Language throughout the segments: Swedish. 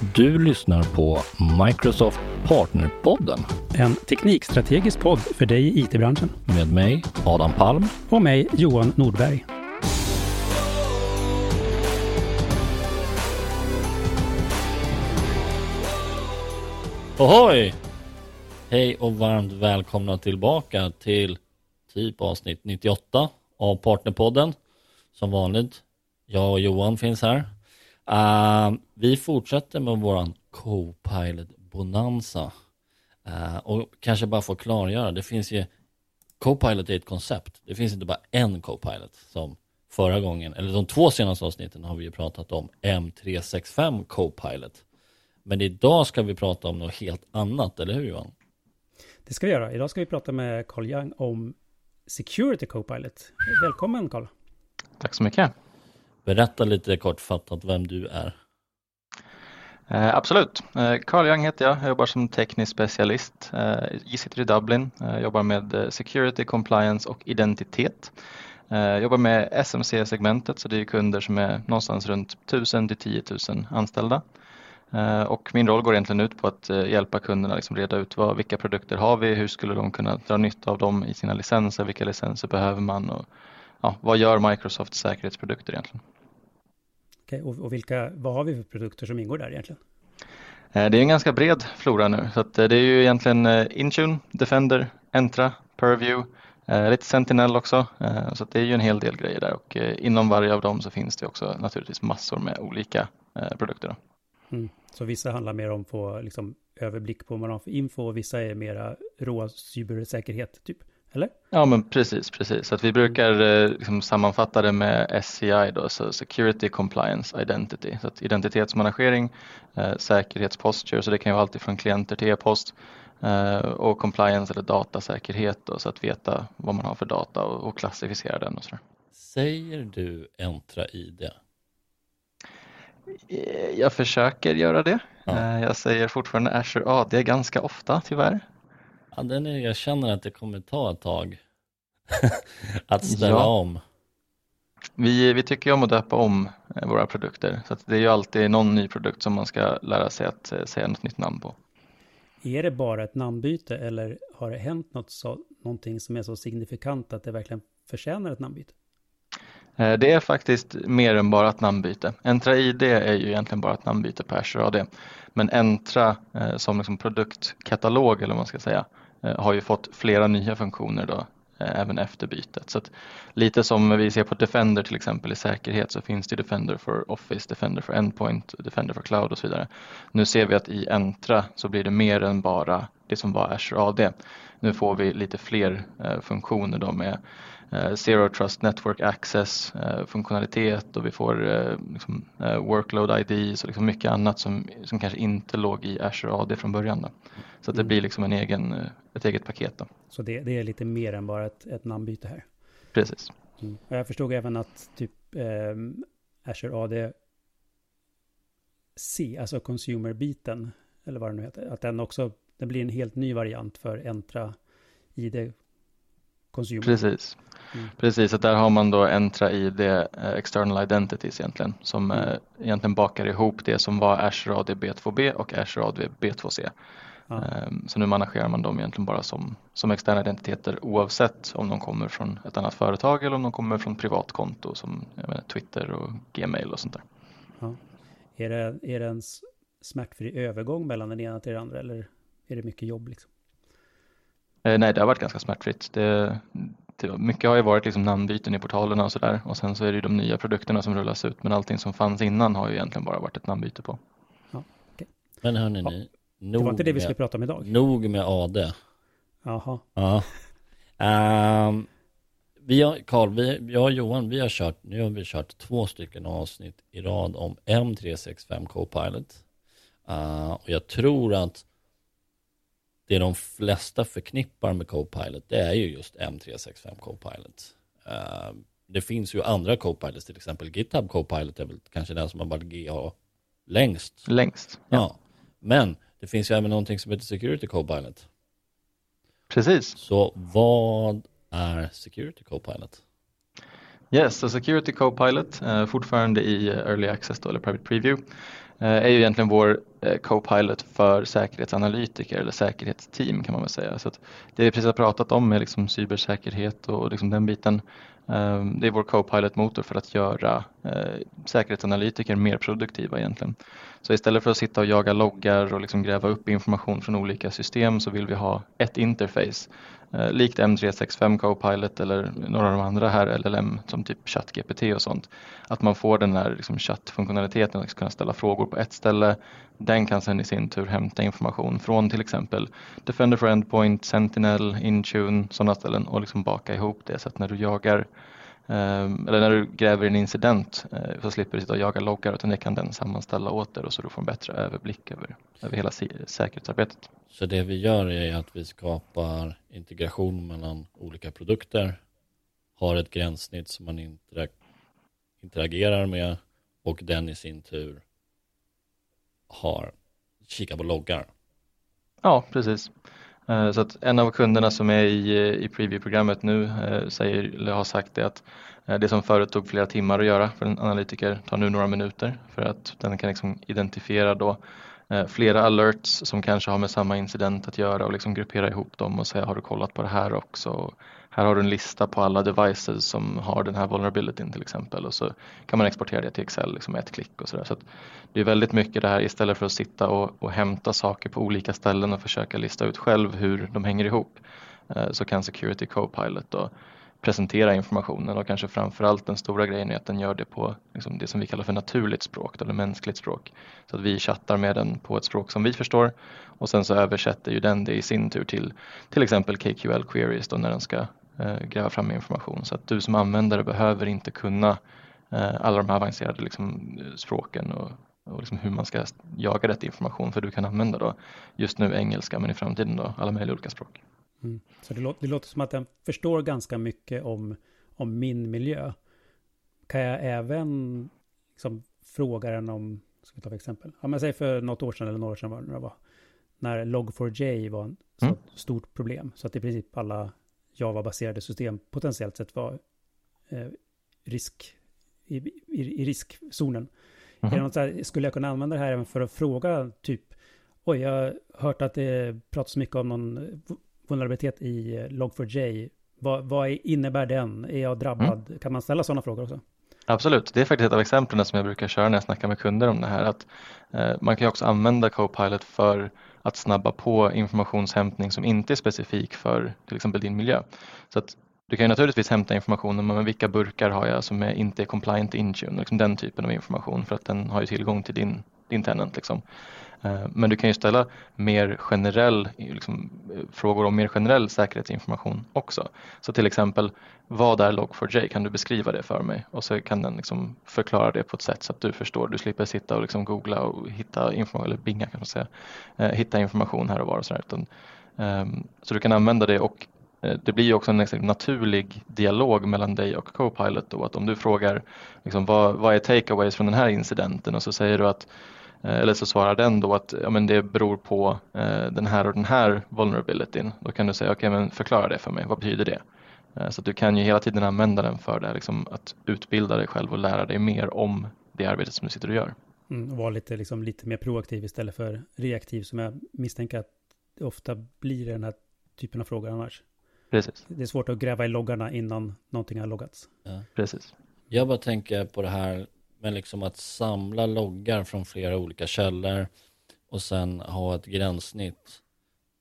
Du lyssnar på Microsoft Partnerpodden En teknikstrategisk podd för dig i IT-branschen. med mig Adam Palm. Och mig, Johan Nordberg. Ohoj! Hej och varmt välkomna tillbaka till typ avsnitt 98 av Partnerpodden. Som vanligt, jag och Johan finns här. Uh, vi fortsätter med våran Copilot Bonanza. Uh, och kanske bara få klargöra, det finns ju Copilot är ett koncept. Det finns inte bara en Copilot som förra gången, eller de två senaste avsnitten har vi ju pratat om M365 Copilot. Men idag ska vi prata om något helt annat, eller hur Johan? Det ska vi göra. Idag ska vi prata med Carl Young om Security Copilot. Välkommen Carl. Tack så mycket. Berätta lite kortfattat vem du är. Eh, absolut. Eh, Carl Young heter jag. Jag jobbar som teknisk specialist. Eh, jag sitter i Dublin. Jag jobbar med eh, security, compliance och identitet. Eh, Jag jobbar med SMC-segmentet så det är kunder som är någonstans runt 1000 till 10 000 anställda. Eh, Och min roll går egentligen ut på att eh, hjälpa kunderna liksom reda ut vad, vilka produkter har vi, hur skulle de kunna dra nytta av dem i sina licenser, vilka licenser behöver man och ja, vad gör Microsofts säkerhetsprodukter egentligen? Okej, och, och vilka, vad har vi för produkter som ingår där egentligen? Eh, Det är en ganska bred flora nu så eh, det är ju egentligen eh, Intune, Defender, Entra, Purview, lite Sentinel också. Så det är ju en hel del grejer där och inom varje av dem så finns det också naturligtvis massor med olika produkter. Mm. Så vissa handlar mer om att få liksom, överblick på vad man har för info och vissa är mera rå cybersäkerhet, typ. Eller? Ja men precis, precis. Så att vi brukar eh, liksom sammanfatta det med SCI då, så Security Compliance Identity. Så att identitetsmanagering, eh, säkerhetsposture, så det kan ju vara allt ifrån klienter till e-post eh, och compliance eller datasäkerhet då, så att veta vad man har för data och, och klassificera den och sådär. Säger du Entra ID? Eh, Jag försöker göra det. Ja. Eh, Jag säger fortfarande Azure AD ganska ofta tyvärr. Ja, den är, jag känner att det kommer ta ett tag att ställa Ja. om. Vi, vi tycker ju om att döpa om eh, våra produkter så att det är ju alltid någon ny produkt som man ska lära sig att eh, säga något nytt namn på. Är det bara ett namnbyte eller har det hänt något så, någonting som är så signifikant att det verkligen förtjänar ett namnbyte? Eh, Det är faktiskt mer än bara ett namnbyte. Entra ID är ju egentligen bara ett namnbyte på Azure AD. Men Entra som liksom produktkatalog eller vad man ska säga Eh, har ju fått flera nya funktioner då eh, även efter bytet. Så att lite som vi ser på Defender till exempel i säkerhet så finns det Defender for Office, Defender for Endpoint, Defender for Cloud och så vidare. Nu ser vi att i Entra så blir det mer än bara det som var Azure AD. Nu får vi lite fler eh, funktioner då med Zero Trust Network Access eh, funktionalitet och vi får eh, liksom, eh, Workload ID och liksom mycket annat som, som kanske inte låg i Azure AD från början. Då. Så att det Mm. blir liksom en egen, eh, ett eget paket. Då. Så det, det är lite mer än bara ett, ett namnbyte här. Precis. Mm. Jag förstod även att typ ehm, Azure AD C, alltså consumer-biten, eller vad det nu heter, att den också, det blir en helt ny variant för Entra ID Consumer. Precis. Mm. Precis, att där har man då Entra ID eh, External Identities egentligen som Mm. eh, egentligen bakar ihop det som var Azure AD B2B och Azure AD B2C. Ja. Ehm, Så nu managerar man dem egentligen bara som, som externa identiteter oavsett om de kommer från ett annat företag eller om de kommer från privatkonto som jag menar, Twitter och Gmail och sånt där. Är, det, är det en smärtfri övergång mellan den ena till den andra eller är det mycket jobb liksom? Eh, nej, det har varit ganska smärtfritt. Det, det, mycket har ju varit liksom namnbyten i portalerna och sådär och sen så är det ju de nya produkterna som rullas ut men allting som fanns innan har ju egentligen bara varit ett namnbyte på. Men hörni Ja, ni, Det var inte det vi med- skulle prata om idag. nog med AD. Jaha. Ja. Ehm, vi har, Carl, vi, jag och Johan, vi har kört, nu har vi kört två stycken avsnitt i rad om M365 Copilot. Uh, och jag tror att det de flesta förknippar med Copilot, det är ju just M365 Copilot. Uh, det finns ju andra Copilots, till exempel GitHub Copilot är väl kanske den som har varit GA längst. Längst. Ja. Men det finns ju även någonting som heter Security Copilot. Precis. Så vad är Security Copilot? Yes, så Security Copilot, eh, fortfarande i Early Access då, eller Private Preview. är ju egentligen vår Eh, copilot för säkerhetsanalytiker eller säkerhetsteam kan man väl säga. Så det vi precis har pratat om är liksom cybersäkerhet och liksom den biten. Ehm, det är vår Copilot-motor för att göra eh, säkerhetsanalytiker mer produktiva egentligen. Så istället för att sitta och jaga loggar och liksom gräva upp information från olika system så vill vi ha ett interface eh, likt M365 Copilot eller några av de andra här LLM som typ ChatGPT och sånt. Att man får den här liksom chattfunktionaliteten att kunna ställa frågor på ett ställe. Den kan sedan i sin tur hämta information från till exempel Defender for Endpoint, Sentinel, Intune, sådana ställen och liksom baka ihop det så att när du jagar ehm, eller när du gräver en incident eh, så slipper du sitta och jaga loggar utan det kan den sammanställa åt dig och så du får en bättre överblick över, över hela säkerhetsarbetet. Så det vi gör är att vi skapar integration mellan olika produkter, har ett gränssnitt som man interagerar med och den i sin tur har kikat på loggar. Ja, precis. Eh, så att en av kunderna som är i, eh, i preview-programmet nu eh, säger, eller har sagt det att det som förut tog flera timmar att göra för en analytiker tar nu några minuter för att den kan liksom identifiera då flera alerts som kanske har med samma incident att göra och liksom gruppera ihop dem och säga har du kollat på det här också? Här har du en lista på alla devices som har den här vulnerabilityn till exempel och så kan man exportera det till Excel liksom med ett klick och sådär. Så, det är väldigt mycket det här istället för att sitta och, och hämta saker på olika ställen och försöka lista ut själv hur de hänger ihop eh, så kan Security Copilot då presentera informationen och kanske framförallt den stora grejen är att den gör det på liksom det som vi kallar för naturligt språk eller mänskligt språk. Så att vi chattar med den på ett språk som vi förstår och sen så översätter ju den det i sin tur till till exempel KQL queries då när den ska gräva fram information. Så att du som användare behöver inte kunna eh, alla de här avancerade liksom, språken och, och liksom hur man ska jaga rätt information för du kan använda då just nu engelska men i framtiden då alla möjliga olika språk. Mm. Så det låter, det låter som att den förstår ganska mycket om, om min miljö. Kan jag även liksom, fråga den om, ska vi ta för exempel, ja men säg för något år sedan eller några år sedan var det var, när Log4j var ett mm. stort problem. Så att i princip alla Java-baserade system potentiellt sett var eh, risk, i, i, i riskzonen. Mm -hmm. skulle jag kunna använda det här även för att fråga typ, oj, jag har hört att det pratas mycket om någon vulnerabilitet i Log4j. Vad, vad innebär den? Är jag drabbad? Mm. Kan man ställa sådana frågor också? Absolut, det är faktiskt ett av exemplen som jag brukar köra när jag snackar med kunder om det här. Att, eh, man kan också använda Copilot för att snabba på informationshämtning som inte är specifik för till exempel din miljö. Så att du kan ju naturligtvis hämta information om vilka burkar har jag som är inte är compliant Intune, liksom den typen av information för att den har ju tillgång till din, din tenant. Liksom. Eh, men du kan ju ställa mer generell, liksom, eh, frågor om mer generell säkerhetsinformation också. Så till exempel, vad är Log4j? Kan du beskriva det för mig? Och så kan den liksom förklara det på ett sätt så att du förstår. Du slipper sitta och liksom googla och hitta information, eller binga kan man säga, eh, hitta information här och var och sådär. Um, ehm, så du kan använda det och det blir också en naturlig dialog mellan dig och Copilot då att om du frågar liksom, vad, vad är takeaways från den här incidenten och så säger du att eller så svarar den då att ja, men det beror på eh, den här och den här vulnerabilityn. Då kan du säga, okej okay, men förklara det för mig, vad betyder det? Eh, så att du kan ju hela tiden använda den för det, liksom, att utbilda dig själv och lära dig mer om det arbetet som du sitter och gör. Mm, och vara lite, liksom, lite mer proaktiv istället för reaktiv som jag misstänker att det ofta blir den här typen av frågor annars. Precis. Det är svårt att gräva i loggarna innan någonting har loggats. Ja. Precis. Jag bara tänker på det här men liksom att samla loggar från flera olika källor och sen ha ett gränssnitt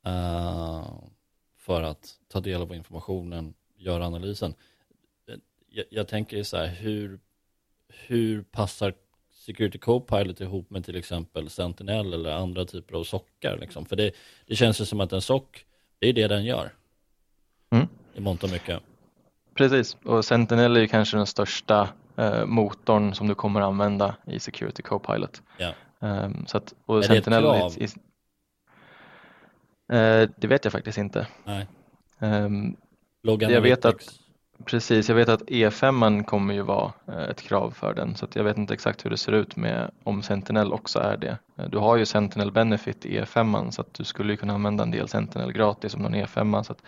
uh, för att ta del av informationen, göra analysen. Jag, jag tänker så här, hur, hur passar Security Copilot ihop med till exempel Sentinel eller andra typer av sockar? Liksom? För det, det känns ju som att en sock, det är det den gör. Mm. I mångt och mycket. Precis, och Sentinel är ju kanske den största eh, motorn som du kommer använda i Security Copilot. Ja. Um, så att, och är Sentinel det ett krav? I, eh, det vet jag faktiskt inte. Nej. Um, jag vet att Precis, jag vet att E5 kommer ju vara eh, ett krav för den så jag vet inte exakt hur det ser ut med om Sentinel också är det. Eh, du har ju Sentinel Benefit i E5 så att du skulle kunna använda en del Sentinel gratis om någon E5 så att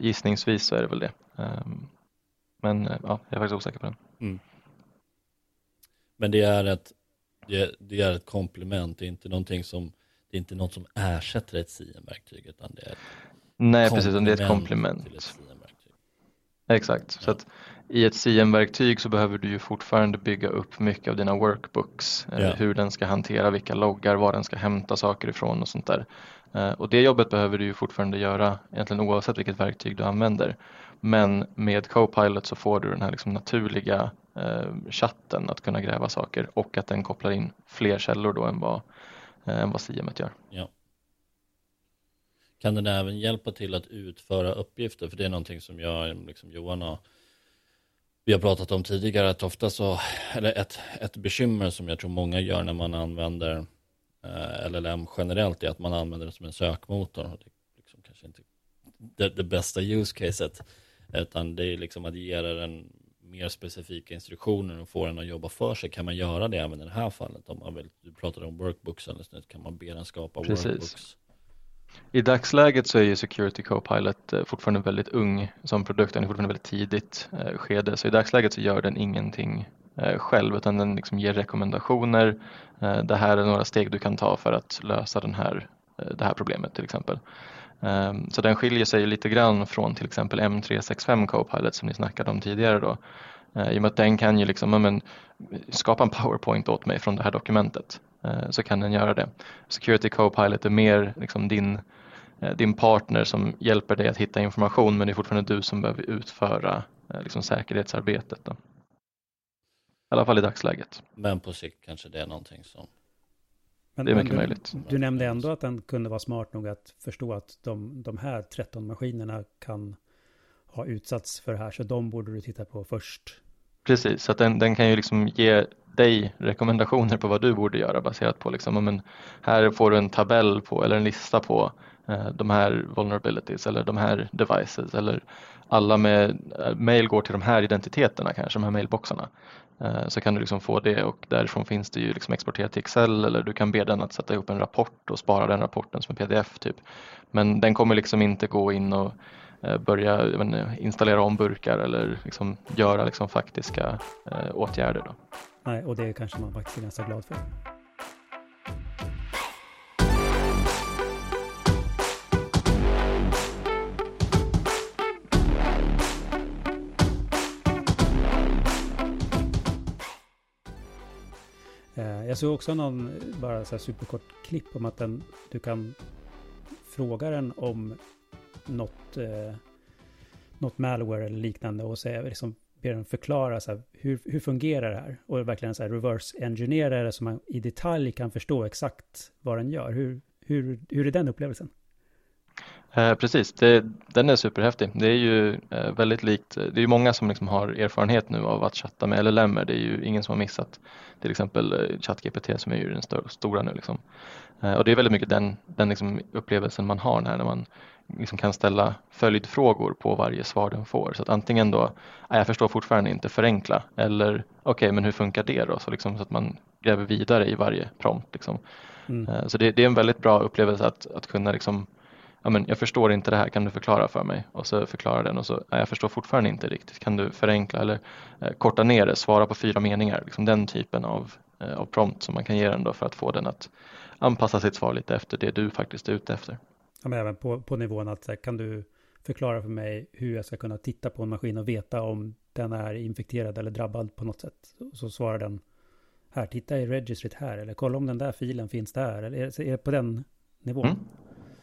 gissningsvis så är det väl det. Um, men ja, jag är faktiskt osäker på den. Mm. Men det är ett det, det är ett komplement, det är inte någonting som det är inte något som ersätter ett CM-verktyg utan det är ett Nej precis, det är ett komplement. Exakt, så att i ett CM-verktyg så behöver du ju fortfarande bygga upp mycket av dina workbooks, yeah. hur den ska hantera vilka loggar, var den ska hämta saker ifrån och sånt där. Eh, och det jobbet behöver du ju fortfarande göra egentligen oavsett vilket verktyg du använder. Men med Copilot så får du den här liksom naturliga eh, chatten att kunna gräva saker och att den kopplar in fler källor då än vad, eh, än vad CMet gör. Ja. Kan den även hjälpa till att utföra uppgifter? För det är någonting som jag, liksom Johan har vi har pratat om tidigare att ofta så, eller ett, ett bekymmer som jag tror många gör när man använder eh, LLM generellt är att man använder det som en sökmotor. Det är liksom kanske inte det, det bästa use caset, utan det är liksom att ge den mer specifika instruktioner och få den att jobba för sig. Kan man göra det även i det här fallet? Om man vill, du pratade om workbooks alldeles nyss, kan man be den skapa Precis. workbooks? I dagsläget så är ju Security Copilot eh, fortfarande väldigt ung som produkt, den är fortfarande väldigt tidigt eh, skede så i dagsläget så gör den ingenting eh, själv utan den liksom ger rekommendationer. Det här är några steg du kan ta för att lösa den här, det här problemet till exempel. Ehm, så den skiljer sig lite grann från till exempel M365 Copilot som ni snackade om tidigare då. Ehm, I och med att den kan ju liksom, men, skapa en PowerPoint åt mig från det här dokumentet. Eh, så kan den göra det. Security Copilot är mer liksom din, eh, din partner som hjälper dig att hitta information men det är fortfarande du som behöver utföra eh, liksom säkerhetsarbetet. Då. I alla fall i dagsläget. Men på sikt kanske det är någonting som men, det är mycket du, möjligt. Du nämnde ändå att den kunde vara smart nog att förstå att de, de här 13 maskinerna kan ha utsatts för det här, så de borde du titta på först. Precis, så att den, den kan ju liksom ge dig rekommendationer på vad du borde göra baserat på liksom, men här får du en tabell på eller en lista på eh, de här vulnerabilities eller de här devices eller alla med eh, mail går till de här identiteterna kanske, de här mailboxarna. Eh, så kan du liksom få det och därifrån finns det ju liksom exporterat till Excel eller du kan be den att sätta ihop en rapport och spara den rapporten som en pdf typ. Men den kommer liksom inte gå in och Eh, börja men, installera om burkar eller liksom göra liksom faktiska eh, åtgärder. Då. Nej, och det kanske man faktiskt är ganska glad för. Eh, jag såg också någon, bara så här superkort klipp om att den, du kan fråga den om något, eh, något malware eller liknande och säga, liksom, ber den förklara så här, hur, hur fungerar det här? Och verkligen så här reverse engineera det så man i detalj kan förstå exakt vad den gör. Hur, hur, hur är den upplevelsen? Eh, precis, det, den är superhäftig. Det är ju eh, väldigt likt, det är ju många som liksom har erfarenhet nu av att chatta med LLM. Det är ju ingen som har missat till exempel eh, ChatGPT som är ju den st stora nu. Liksom. Eh, och det är väldigt mycket den, den liksom upplevelsen man har när man liksom kan ställa följdfrågor på varje svar den får. Så att antingen då, jag förstår fortfarande inte, förenkla eller okej, okay, men hur funkar det då? Så, liksom, så att man gräver vidare i varje prompt. Liksom. Mm. Eh, så det, det, är en väldigt bra upplevelse att, att kunna liksom, ja, men jag förstår inte det här, kan du förklara för mig? Och så förklarar den och så, jag förstår fortfarande inte riktigt, kan du förenkla eller eh, korta ner det, svara på fyra meningar, liksom den typen av, eh, av prompt som man kan ge den då för att få den att anpassa sitt svar lite efter det du faktiskt är ute efter. Ja, men även på, på nivån att kan du förklara för mig hur jag ska kunna titta på en maskin och veta om den är infekterad eller drabbad på något sätt. Så svarar den här, titta i registret här eller kolla om den där filen finns där. Eller är det på den nivån? Mm.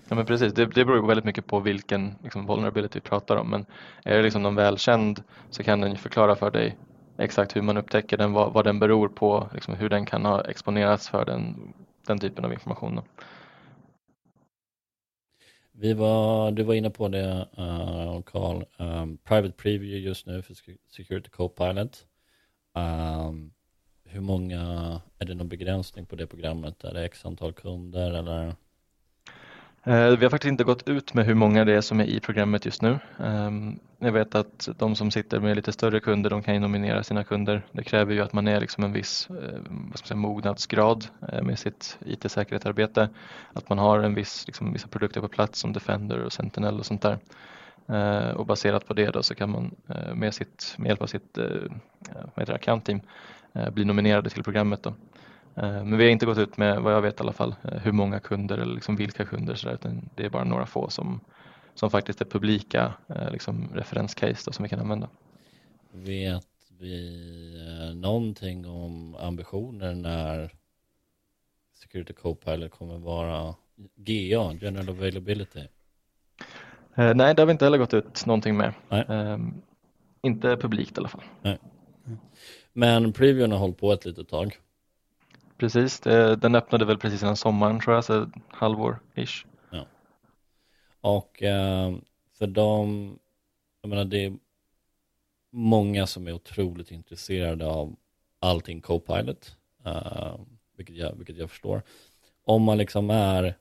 Ja men precis, det, det beror väldigt mycket på vilken liksom, vulnerability vi pratar om. Men är det liksom någon välkänd så kan den ju förklara för dig exakt hur man upptäcker den, vad, vad den beror på, liksom, hur den kan ha exponerats för den, den typen av information. Vi var, du var inne på det eh, Carl, um, eh, Private Preview just nu för Security Copilot. Um, hur många, är det någon begränsning på det programmet? Är det x antal kunder eller? Eh, vi har faktiskt inte gått ut med hur många det är som är i programmet just nu. Ehm, jag vet att de som sitter med lite större kunder de kan ju nominera sina kunder. Det kräver ju att man är liksom en viss eh, vad ska säga, mognadsgrad eh, med sitt IT-säkerhetsarbete. Att man har en viss, liksom, vissa produkter på plats som Defender och Sentinel och sånt där. Och baserat på det då så kan man med, sitt, med hjälp av sitt account team bli nominerade till programmet. Då. Men vi har inte gått ut med, vad jag vet i alla fall, hur många kunder eller liksom vilka kunder så där, utan det är bara några få som, som faktiskt är publika liksom referenscase då, som vi kan använda. Vet vi någonting om ambitioner när Security Copilot kommer vara GA, General Availability? Eh, nej, det har vi inte heller gått ut någonting med. Eh, inte publikt i alla fall. Nej. Men previewn har hållit på ett litet tag. Precis, det, den öppnade väl precis innan sommaren tror jag, så halvår-ish. Ja. Och eh, för dem, jag menar det är många som är otroligt intresserade av allting Copilot, eh, vilket, jag, vilket jag förstår. Om man liksom är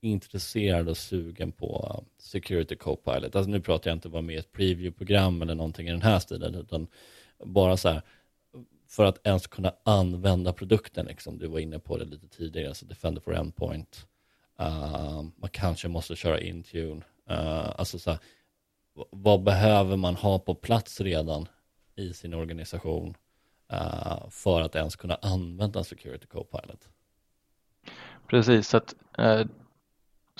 intresserad och sugen på eh, Security Copilot. Alltså nu pratar jag inte bara med ett preview-program eller någonting i den här stilen, utan bara så här, för att ens kunna använda produkten, liksom, du var inne på det lite tidigare, alltså Defender for Endpoint, uh, man kanske måste köra Intune, uh, alltså så här, vad behöver man ha på plats redan i sin organisation uh, för att ens kunna använda Security Copilot? Precis, så att uh,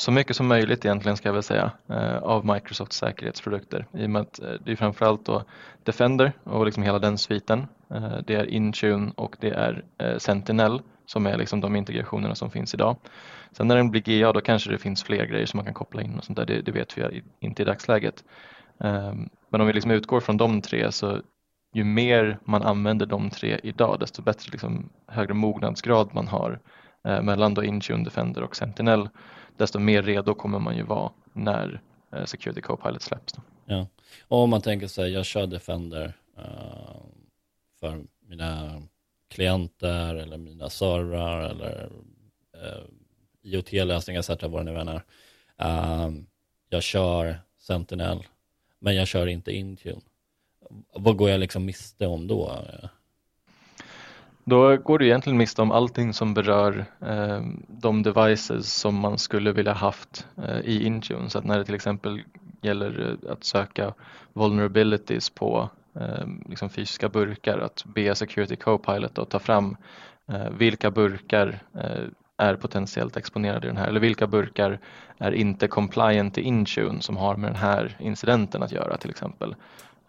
så mycket som möjligt egentligen ska jag väl säga eh, av Microsofts säkerhetsprodukter i och med att eh, det är framförallt då Defender och liksom hela den sviten. Eh, det är Intune och det är Sentinel som är liksom de integrationerna som finns idag. Sen när den blir GA då kanske det finns fler grejer som man kan koppla in och sånt där, det, det vet vi inte i dagsläget. Ehm, men om vi liksom utgår från de tre så ju mer man använder de tre idag desto bättre liksom högre mognadsgrad man har mellan då Intune, Defender och Sentinel desto mer redo kommer man ju vara när eh, Security Copilot släpps. Då. Ja, och om man tänker sig, jag kör Defender uh, för mina klienter eller mina servrar eller eh, uh, IoT-lösningar etc. vad det nu. Uh, jag kör Sentinel, men jag kör inte Intune. Vad går jag liksom miste om då? Då går du egentligen miste om allting som berör eh, de devices som man skulle vilja haft eh, i Intune. Så att när det till exempel gäller eh, att söka vulnerabilities på eh, liksom fysiska burkar, att be Security Copilot att ta fram eh, vilka burkar eh, är potentiellt exponerade i den här eller vilka burkar är inte compliant i Intune som har med den här incidenten att göra till exempel.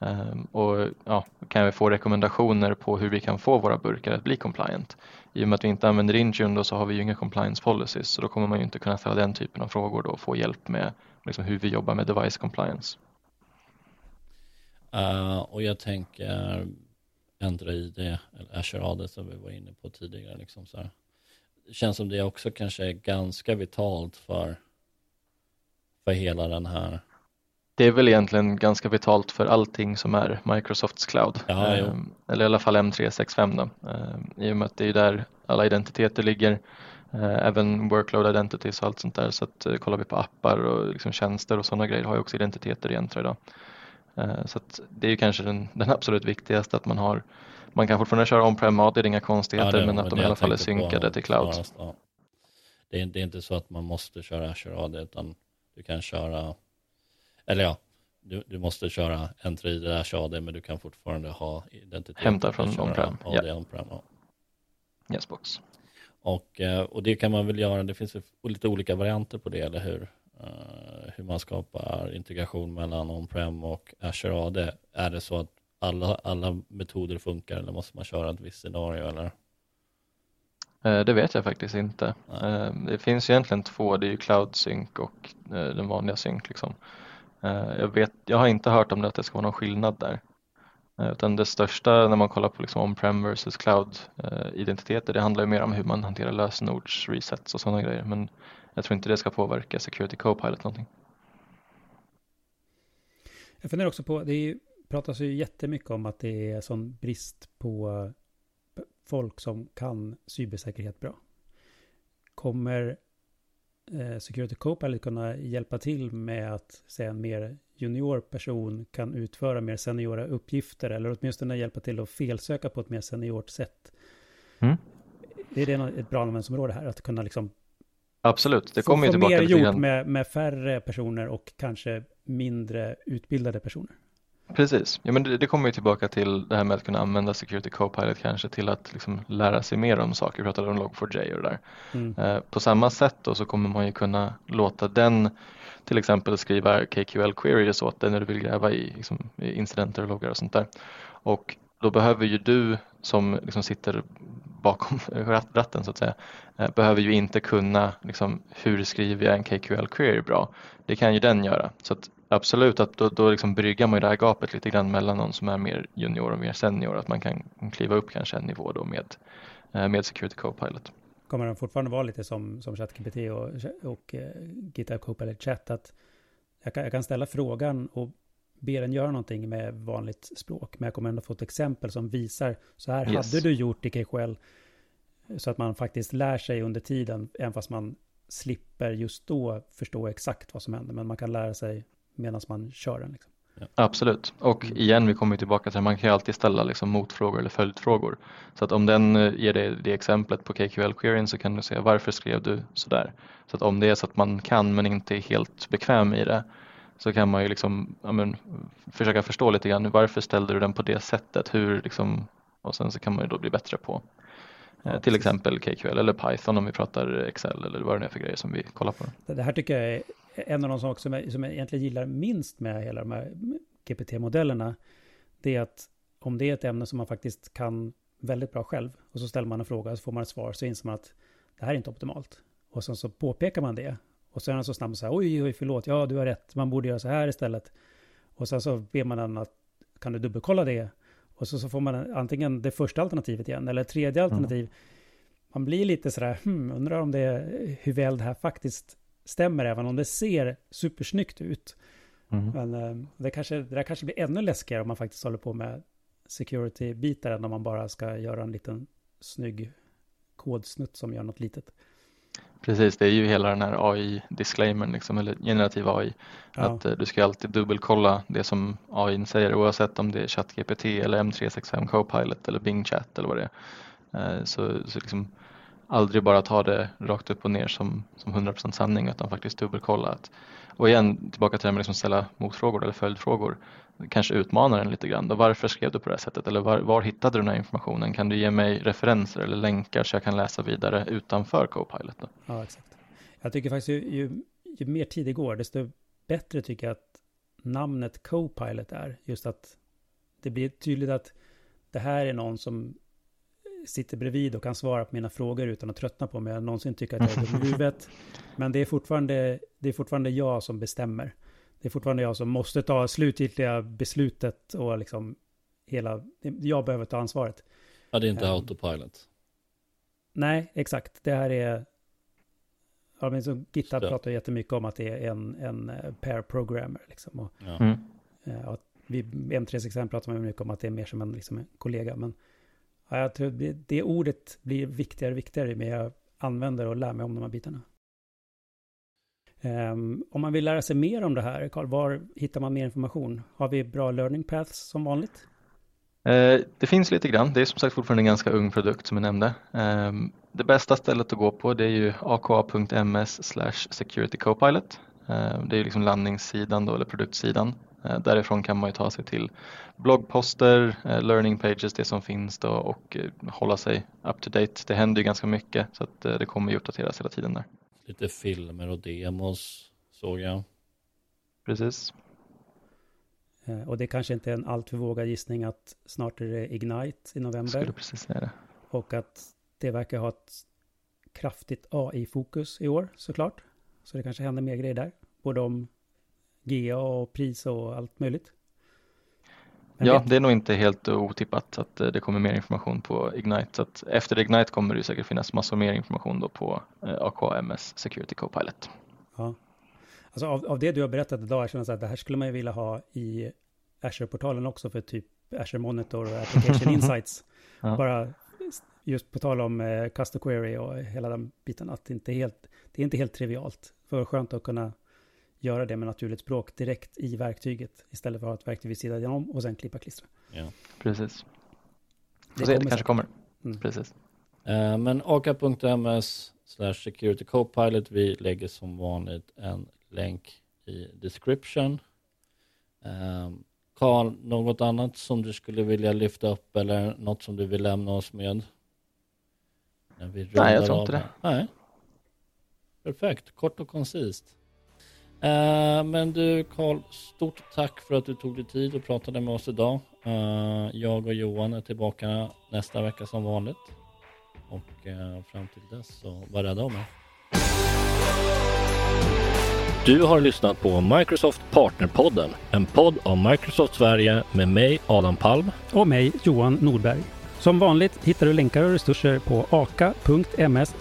Ehm, och ja, kan vi få rekommendationer på hur vi kan få våra burkar att bli compliant. I och med att vi inte använder Intune då så har vi ju inga compliance policies så då kommer man ju inte kunna ställa den typen av frågor då och få hjälp med liksom hur vi jobbar med device compliance. Uh, och jag tänker Entra ID eller Azure AD som vi var inne på tidigare. Liksom så här. Det känns som det också kanske är ganska vitalt för, för hela den här det är väl egentligen ganska vitalt för allting som är Microsofts cloud. Ja, eh, eller i alla fall M365 då. Eh, I och med att det är där alla identiteter ligger. Eh, även workload identities och allt sånt där. Så att, eh, kollar vi på appar och liksom tjänster och sådana grejer har ju också identiteter i Entra idag. Så det är ju kanske den, den, absolut viktigaste att man har man kan fortfarande köra on-prem det är inga konstigheter ja, det, men att de i alla fall är synkade på, till cloud. Snarast, ja. det, är, det är inte så att man måste köra Azure AD utan du kan köra eller ja, du, du måste köra Enter ID Dash AD men du kan fortfarande ha identitet. Hämta från on-prem. Ja. On-prem, ja. Yesbox. Och, eh, och det kan man väl göra, det finns lite olika varianter på det, eller hur? Uh, hur man skapar integration mellan on-prem och Azure AD. Är det så att alla, alla metoder funkar eller måste man köra ett visst scenario eller? Eh, det vet jag faktiskt inte. Nej. Det finns egentligen två, det är ju Cloud Sync och den vanliga Sync. Liksom. Eh, jag, vet, jag har inte hört om det att det ska vara någon skillnad där. Eh, utan det största när man kollar på liksom on-prem versus cloud-identiteter, eh, det handlar ju mer om hur man hanterar lösenords, resets och sådana grejer. Men jag tror inte det ska påverka Security Copilot någonting. Jag funderar också på, det är, pratas ju jättemycket om att det är sån brist på folk som kan cybersäkerhet bra. Kommer Security Copilot kunna hjälpa till med att säga en mer junior person kan utföra mer seniora uppgifter eller åtminstone hjälpa till att felsöka på ett mer seniort sätt. Mm. Är det ett bra användningsområde här? Att kunna liksom Absolut, det kommer ju tillbaka mer gjort med, med färre personer och kanske mindre utbildade personer. Precis, ja, men det, det kommer ju tillbaka till det här med att kunna använda Security Copilot kanske till att liksom lära sig mer om saker. Vi pratade om Log4j och det där. Mm. Eh, på samma sätt då så kommer man ju kunna låta den till exempel skriva KQL queries åt dig när du vill gräva i, liksom, i incidenter och loggar och sånt där. Och då behöver ju du som liksom sitter bakom ratten så att säga, eh, behöver ju inte kunna liksom, hur skriver jag en KQL query bra. Det kan ju den göra. Så absolut att då, då liksom bryggar man ju det här gapet lite grann mellan någon som är mer junior och mer senior, att man kan kliva upp kanske en nivå då med, eh, med Security Copilot. Kommer den fortfarande vara lite som, som ChatGPT och, och uh, GitHub Copilot Chat, att jag kan, jag kan ställa frågan och be den göra någonting med vanligt språk, men jag kommer ändå få ett exempel som visar, så här yes. hade du gjort i KQL, så att man faktiskt lär sig under tiden, även fast man slipper just då förstå exakt vad som händer, men man kan lära sig medan man kör den. Liksom. Ja. Absolut, och mm. igen vi kommer tillbaka till att man kan ju alltid ställa liksom motfrågor eller följdfrågor. Så att om den eh, ger dig det exemplet på KQL queryn så kan du säga varför skrev du sådär? Så att om det är så att man kan men inte är helt bekväm i det så kan man ju liksom, ja, men, försöka förstå lite grann varför ställde du den på det sättet? Hur liksom, och sen så kan man ju då bli bättre på ja, till exempel KQL eller Python om vi pratar Excel eller vad det är för grejer som vi kollar på. Det här tycker jag är en av de saker som jag, som jag egentligen gillar minst med hela de här GPT-modellerna. Det är att om det är ett ämne som man faktiskt kan väldigt bra själv och så ställer man en fråga så får man ett svar så inser man att det här är inte optimalt. Och sen så påpekar man det och sen är han så snabb och säger oj, oj, förlåt, ja, du har rätt, man borde göra så här istället. Och sen så ber man den att, kan du dubbelkolla det? Och så, så får man antingen det första alternativet igen, eller tredje mm. alternativ. Mm. Man blir lite sådär, hmm, undrar om det, hur väl det här faktiskt stämmer, även om det ser supersnyggt ut. Mm. Men eh, det, kanske, det där kanske blir ännu läskigare om man faktiskt håller på med security-bitar än om man bara ska göra en liten snygg kodsnutt som gör något litet. Precis, det är ju hela den här AI-disclaimern, liksom, eller generativ AI. Ja. Att eh, du ska alltid dubbelkolla det som AI säger oavsett om det är ChatGPT eller M365 Copilot eller Bing Chat eller vad det är. Eh, så, så liksom, aldrig bara ta det rakt upp och ner som, som 100% sanning utan faktiskt dubbelkolla. Att, och igen, tillbaka till det här med liksom ställa motfrågor eller följdfrågor. Kanske utmana den lite grann. Då, varför skrev du på det här sättet? Eller var, var hittade du den här informationen? Kan du ge mig referenser eller länkar så jag kan läsa vidare utanför Copilot? Då? Ja, exakt. Jag tycker faktiskt ju, ju, ju mer tid det går, desto bättre tycker jag att namnet Copilot är. Just att det blir tydligt att det här är någon som sitter bredvid och kan svara på mina frågor utan att tröttna på mig. Jag någonsin tycker att jag är dum i huvudet. Men det är, fortfarande, det är fortfarande jag som bestämmer. Det är fortfarande jag som måste ta slutgiltiga beslutet och liksom hela, jag behöver ta ansvaret. Ja, det är inte um, autopilot. Nej, exakt. Det här är, ja, men så GitHub pratar jättemycket om att det är en, en eh, pair programmer. Liksom, och, ja. mm. ja, vi, M365 pratar man mycket om att det är mer som en, liksom en kollega. Men Ja, jag tror det, det ordet blir viktigare och viktigare med jag använder och lär mig om de här bitarna. Um, om man vill lära sig mer om det här, Carl, var hittar man mer information? Har vi bra learning paths som vanligt? Eh, det finns lite grann. Det är som sagt fortfarande en ganska ung produkt som jag nämnde. Eh, det bästa stället att gå på det är ju aka.ms securitycopilot. Eh, det är liksom landningssidan då, eller produktsidan därifrån kan man ju ta sig till bloggposter, eh, learning pages, det som finns då och eh, hålla sig up to date. Det händer ju ganska mycket så att det kommer ju uppdateras hela tiden där. Lite filmer och demos såg jag. Precis. Och det kanske inte är en alltför vågad gissning att snart är det Ignite i november. Skulle precis säga det. Och att det verkar ha ett kraftigt AI-fokus i år såklart. Så det kanske händer mer grejer där. Både om GA och pris och allt möjligt. Men ja, det är nog inte helt otippat att eh, det kommer mer information på Ignite. Så att efter Ignite kommer det säkert finnas massor mer information då på eh, AKMS Security Copilot. Ja. Alltså av, av det du har berättat idag, jag känner att det här skulle man ju vilja ha i Azure-portalen också för typ Azure Monitor och Application Insights. ja. Bara just på tal om eh, Custom Query och hela den biten, att det inte är helt, det är inte helt trivialt. För skönt att kunna göra det med naturligt språk direkt i verktyget istället för att ha ett verktyg vid sidan om och sen klippa klistra. Ja. Precis. Det, se, det kanske kommer. Mm. Precis. Uh, men aka.ms slash security copilot. Vi lägger som vanligt en länk i description. Um, Karl, något annat som du skulle vilja lyfta upp eller något som du vill lämna oss med? Nej, jag tror inte det. Nej. Perfekt, kort och koncist. Uh, men du Karl, stort tack för att du tog dig tid och pratade med oss idag. Uh, jag och Johan är tillbaka nästa vecka som vanligt. Och uh, fram till dess så var rädda om er. Du har lyssnat på Microsoft Partnerpodden, en podd av Microsoft Sverige med mig Adam Palm och mig Johan Nordberg. Som vanligt hittar du länkar och resurser på aka.ms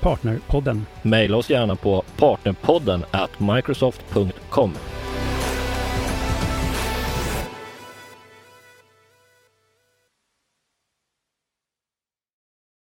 partnerpodden. Maila oss gärna på partnerpodden at microsoft.com.